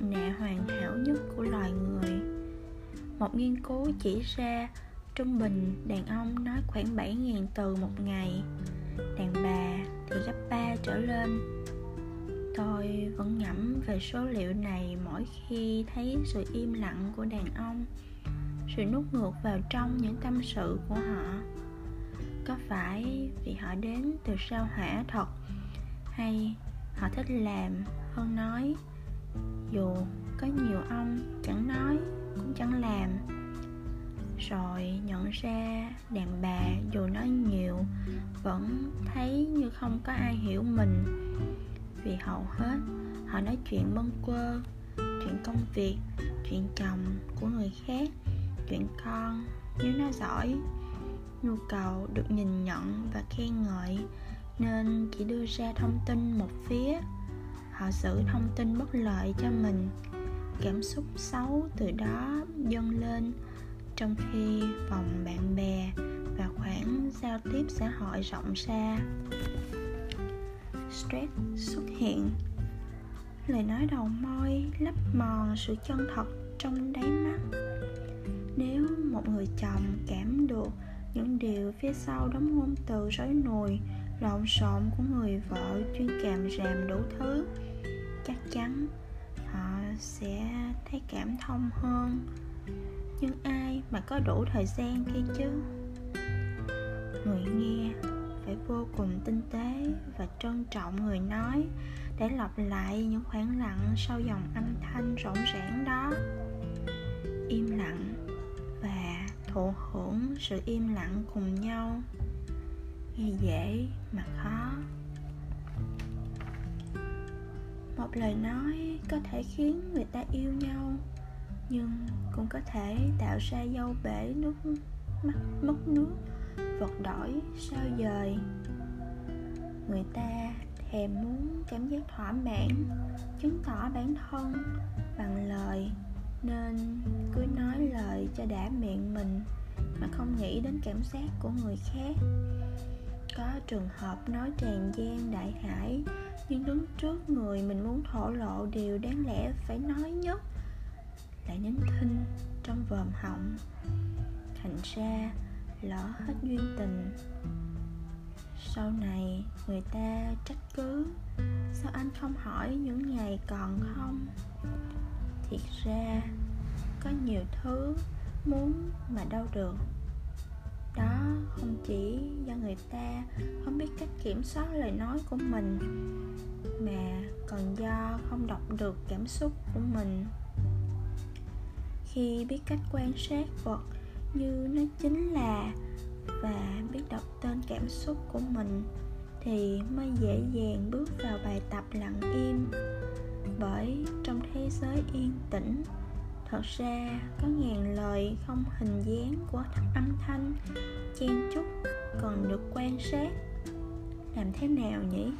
mặt nạ hoàn hảo nhất của loài người. Một nghiên cứu chỉ ra trung bình đàn ông nói khoảng 7.000 từ một ngày, đàn bà thì gấp 3 trở lên. Tôi vẫn ngẫm về số liệu này mỗi khi thấy sự im lặng của đàn ông, sự nuốt ngược vào trong những tâm sự của họ. Có phải vì họ đến từ sao hỏa thật hay họ thích làm hơn nói? Dù có nhiều ông chẳng nói, cũng chẳng làm. Rồi nhận ra đàn bà dù nói nhiều, vẫn thấy như không có ai hiểu mình. Vì hầu hết, họ nói chuyện bâng quơ, chuyện công việc, chuyện chồng của người khác, chuyện con, nếu nó giỏi. Nhu cầu được nhìn nhận và khen ngợi, nên chỉ đưa ra thông tin một phía họ giữ thông tin bất lợi cho mình. Cảm xúc xấu từ đó dâng lên trong khi vòng bạn bè và khoảng giao tiếp xã hội rộng ra. Stress xuất hiện. Lời nói đầu môi lấp mòn sự chân thật trong đáy mắt. Nếu một người chồng cảm được những điều phía sau đống ngôn từ rối nùi lộn xộn của người vợ chuyên càm ràm đủ thứ. Chắc chắn họ sẽ thấy cảm thông hơn. Nhưng ai mà có đủ thời gian kia chứ? Người nghe phải vô cùng tinh tế và trân trọng người nói để lặp lại những khoảng lặng sau dòng âm thanh rộn rãng đó. Im lặng và thụ hưởng sự im lặng cùng nhau nghe dễ, mà khó. Một lời nói có thể khiến người ta yêu nhau, nhưng cũng có thể tạo ra dâu bể nước, mắt mất nước vật đổi sao dời. Người ta thèm muốn cảm giác thỏa mãn, chứng tỏ bản thân bằng lời, nên cứ nói lời cho đã miệng mình, mà không nghĩ đến cảm giác của người khác có trường hợp nói tràn gian đại hải, nhưng đứng trước người mình muốn thổ lộ điều đáng lẽ phải nói nhất lại nín thinh trong vòm họng. Thành ra, lỡ hết duyên tình, sau này người ta trách cứ, sao anh không hỏi những ngày còn không? Thiệt ra, có nhiều thứ muốn mà đâu được đó, không chỉ do người ta không biết cách kiểm soát lời nói của mình, mà còn do không đọc được cảm xúc của mình. Khi biết cách quan sát vật như nó chính là và biết đọc tên cảm xúc của mình, thì mới dễ dàng bước vào bài tập lặng im. Bởi trong thế giới yên tĩnh thật ra, có ngàn lời không hình dáng của âm thanh, chen chúc còn được quan sát. Làm thế nào nhỉ?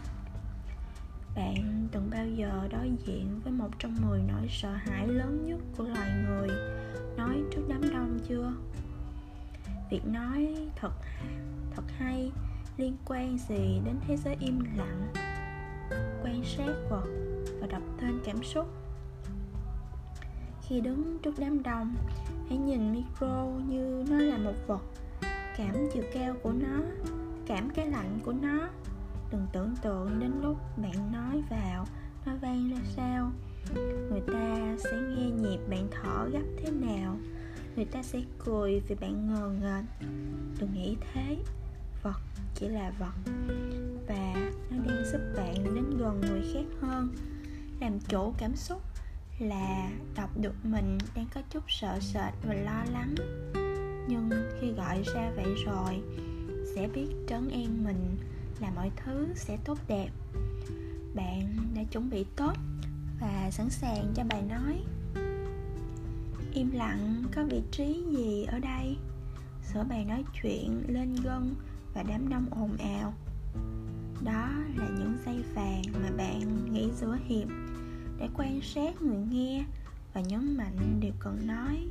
Bạn từng bao giờ đối diện với một trong mười nỗi sợ hãi lớn nhất của loài người? Nói trước đám đông chưa? Việc nói thật thật hay liên quan gì đến thế giới im lặng? Quan sát vật và đọc tên cảm xúc khi đứng trước đám đông, hãy nhìn micro như nó là một vật. Cảm chiều cao của nó, cảm cái lạnh của nó. Đừng tưởng tượng đến lúc bạn nói vào, nó vang ra sao. Người ta sẽ nghe nhịp bạn thở gấp thế nào. Người ta sẽ cười vì bạn ngờ nghệch đừng nghĩ thế, vật chỉ là vật. Và nó đang giúp bạn đến gần người khác hơn, làm chủ cảm xúc là đọc được mình đang có chút sợ sệt và lo lắng. Nhưng khi gọi ra vậy rồi, sẽ biết trấn an mình là mọi thứ sẽ tốt đẹp. Bạn đã chuẩn bị tốt và sẵn sàng cho bài nói. Im lặng có vị trí gì ở đây? Sửa bài nói chuyện lên gân và đám đông ồn ào. Đó là những giây vàng mà bạn nghĩ giữa hiệp để quan sát người nghe và nhấn mạnh điều cần nói.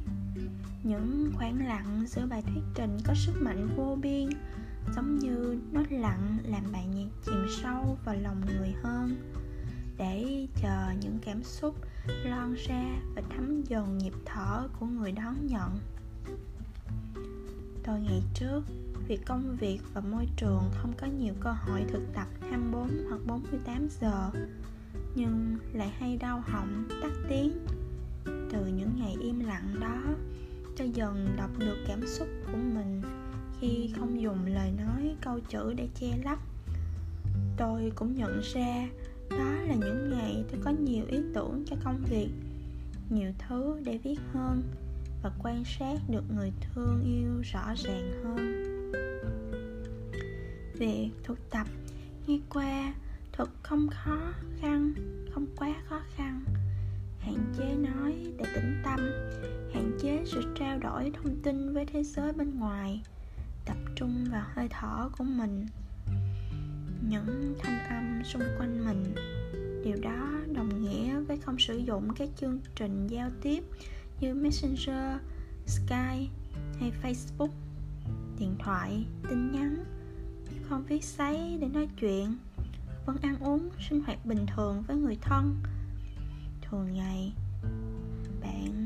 Những khoảng lặng giữa bài thuyết trình có sức mạnh vô biên, giống như nó lặng làm bạn nhạc chìm sâu vào lòng người hơn, để chờ những cảm xúc lon ra và thấm dần nhịp thở của người đón nhận. Tôi ngày trước vì công việc và môi trường không có nhiều cơ hội thực tập 24 hoặc 48 giờ nhưng lại hay đau họng, tắt tiếng. Từ những ngày im lặng đó, cho dần đọc được cảm xúc của mình khi không dùng lời nói, câu chữ để che lấp. Tôi cũng nhận ra đó là những ngày tôi có nhiều ý tưởng cho công việc, nhiều thứ để viết hơn và quan sát được người thương yêu rõ ràng hơn. Việc thực tập, nghe qua thật không khó khăn, không quá khó khăn. Hạn chế nói để tĩnh tâm. Hạn chế sự trao đổi thông tin với thế giới bên ngoài. Tập trung vào hơi thở của mình. Những thanh âm xung quanh mình. Điều đó đồng nghĩa với không sử dụng các chương trình giao tiếp như messenger, skype hay facebook, điện thoại, tin nhắn, không viết giấy để nói chuyện vẫn ăn uống, sinh hoạt bình thường với người thân. Thường ngày, bạn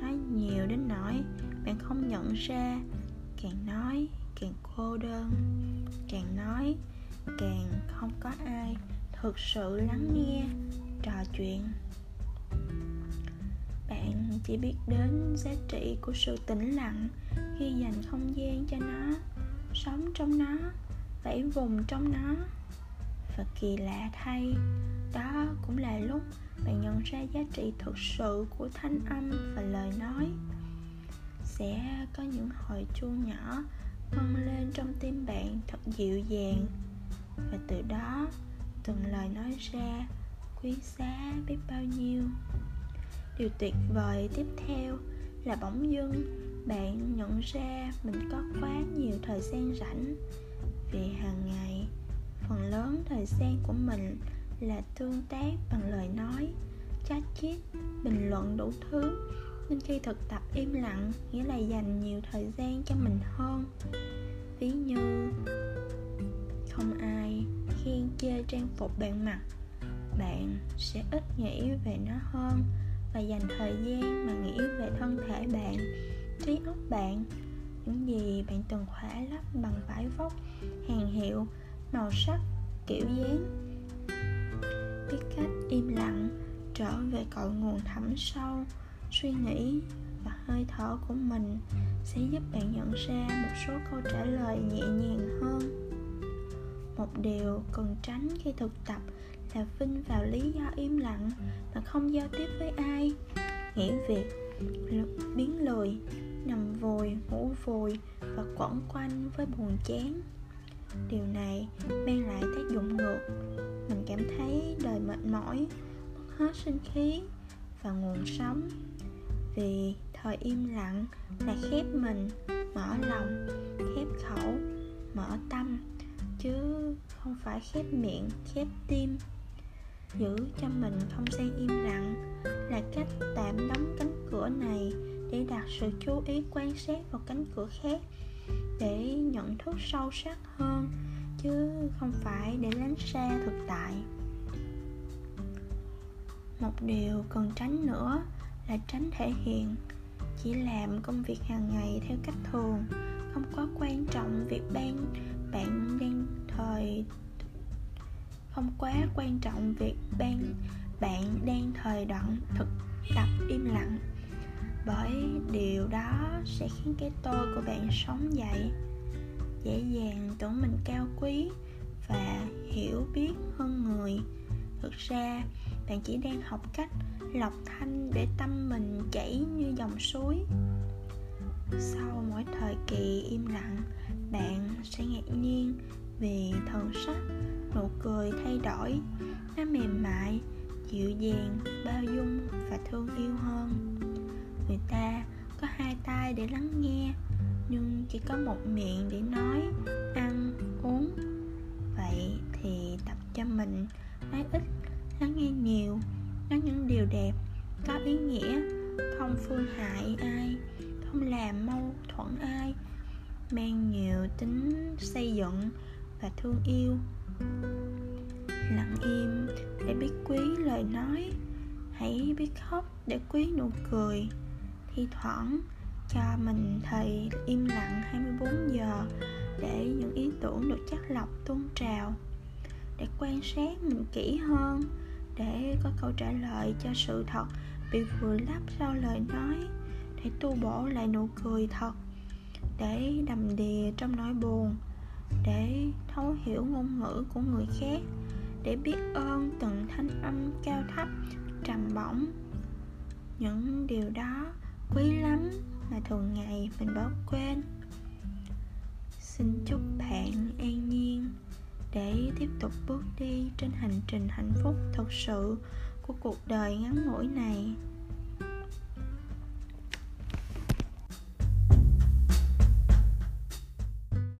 nói nhiều đến nỗi bạn không nhận ra. Càng nói, càng cô đơn. Càng nói, càng không có ai thực sự lắng nghe, trò chuyện. Bạn chỉ biết đến giá trị của sự tĩnh lặng khi dành không gian cho nó, sống trong nó, vẫy vùng trong nó và kỳ lạ thay, đó cũng là lúc bạn nhận ra giá trị thực sự của thanh âm và lời nói. Sẽ có những hồi chuông nhỏ vang lên trong tim bạn thật dịu dàng. Và từ đó, từng lời nói ra quý giá biết bao nhiêu. Điều tuyệt vời tiếp theo là bỗng dưng bạn nhận ra mình có quá nhiều thời gian rảnh. Vì hàng ngày phần lớn thời gian của mình là tương tác bằng lời nói, chat chít, bình luận đủ thứ. Nên khi thực tập im lặng, nghĩa là dành nhiều thời gian cho mình hơn. Ví như, không ai khen chê trang phục bạn mặc, bạn sẽ ít nghĩ về nó hơn và dành thời gian mà nghĩ về thân thể bạn, trí óc bạn. Những gì bạn từng khỏa lấp bằng vải vóc, hàng hiệu màu sắc, kiểu dáng. Biết cách im lặng, trở về cội nguồn thẳm sâu, suy nghĩ và hơi thở của mình sẽ giúp bạn nhận ra một số câu trả lời nhẹ nhàng hơn. Một điều cần tránh khi thực tập là vinh vào lý do im lặng mà không giao tiếp với ai. Nghỉ việc biến lười, nằm vùi, ngủ vùi và quẩn quanh với buồn chán điều này mang lại tác dụng ngược. Mình cảm thấy đời mệt mỏi, mất hết sinh khí và nguồn sống. Vì thời im lặng là khép mình, mở lòng, khép khẩu, mở tâm, chứ không phải khép miệng, khép tim. Giữ cho mình không gian im lặng là cách tạm đóng cánh cửa này để đặt sự chú ý quan sát vào cánh cửa khác để nhận thức sâu sắc hơn, chứ không phải để lánh xa thực tại. Một điều cần tránh nữa là tránh thể hiện, chỉ làm công việc hàng ngày theo cách thường, không có quan trọng việc ban, bạn đang thời, không quá quan trọng việc ban, bạn đang thời đoạn thực tập im lặng bởi điều đó sẽ khiến cái tôi của bạn sống dậy. Dễ dàng tưởng mình cao quý và hiểu biết hơn người. Thực ra, bạn chỉ đang học cách lọc thanh để tâm mình chảy như dòng suối. Sau mỗi thời kỳ im lặng, bạn sẽ ngạc nhiên vì thần sắc, nụ cười thay đổi, nó mềm mại, dịu dàng, bao dung và thương yêu hơn người ta có hai tay để lắng nghe, nhưng chỉ có một miệng để nói, ăn, uống. Vậy thì tập cho mình nói ít, lắng nghe nhiều, nói những điều đẹp, có ý nghĩa. Không phương hại ai, không làm mâu thuẫn ai, mang nhiều tính xây dựng và thương yêu. Lặng im để biết quý lời nói, hãy biết khóc để quý nụ cười thi thoảng cho mình thời im lặng 24 giờ để những ý tưởng được chắc lọc tuôn trào, để quan sát mình kỹ hơn, để có câu trả lời cho sự thật bị vùi lấp sau lời nói, để tu bổ lại nụ cười thật, để đầm đìa trong nỗi buồn, để thấu hiểu ngôn ngữ của người khác, để biết ơn từng thanh âm cao thấp, trầm bổng. Những điều đó quý lắm mà thường ngày mình bỏ quên. Xin chúc bạn an nhiên để tiếp tục bước đi trên hành trình hạnh phúc thật sự của cuộc đời ngắn ngủi này.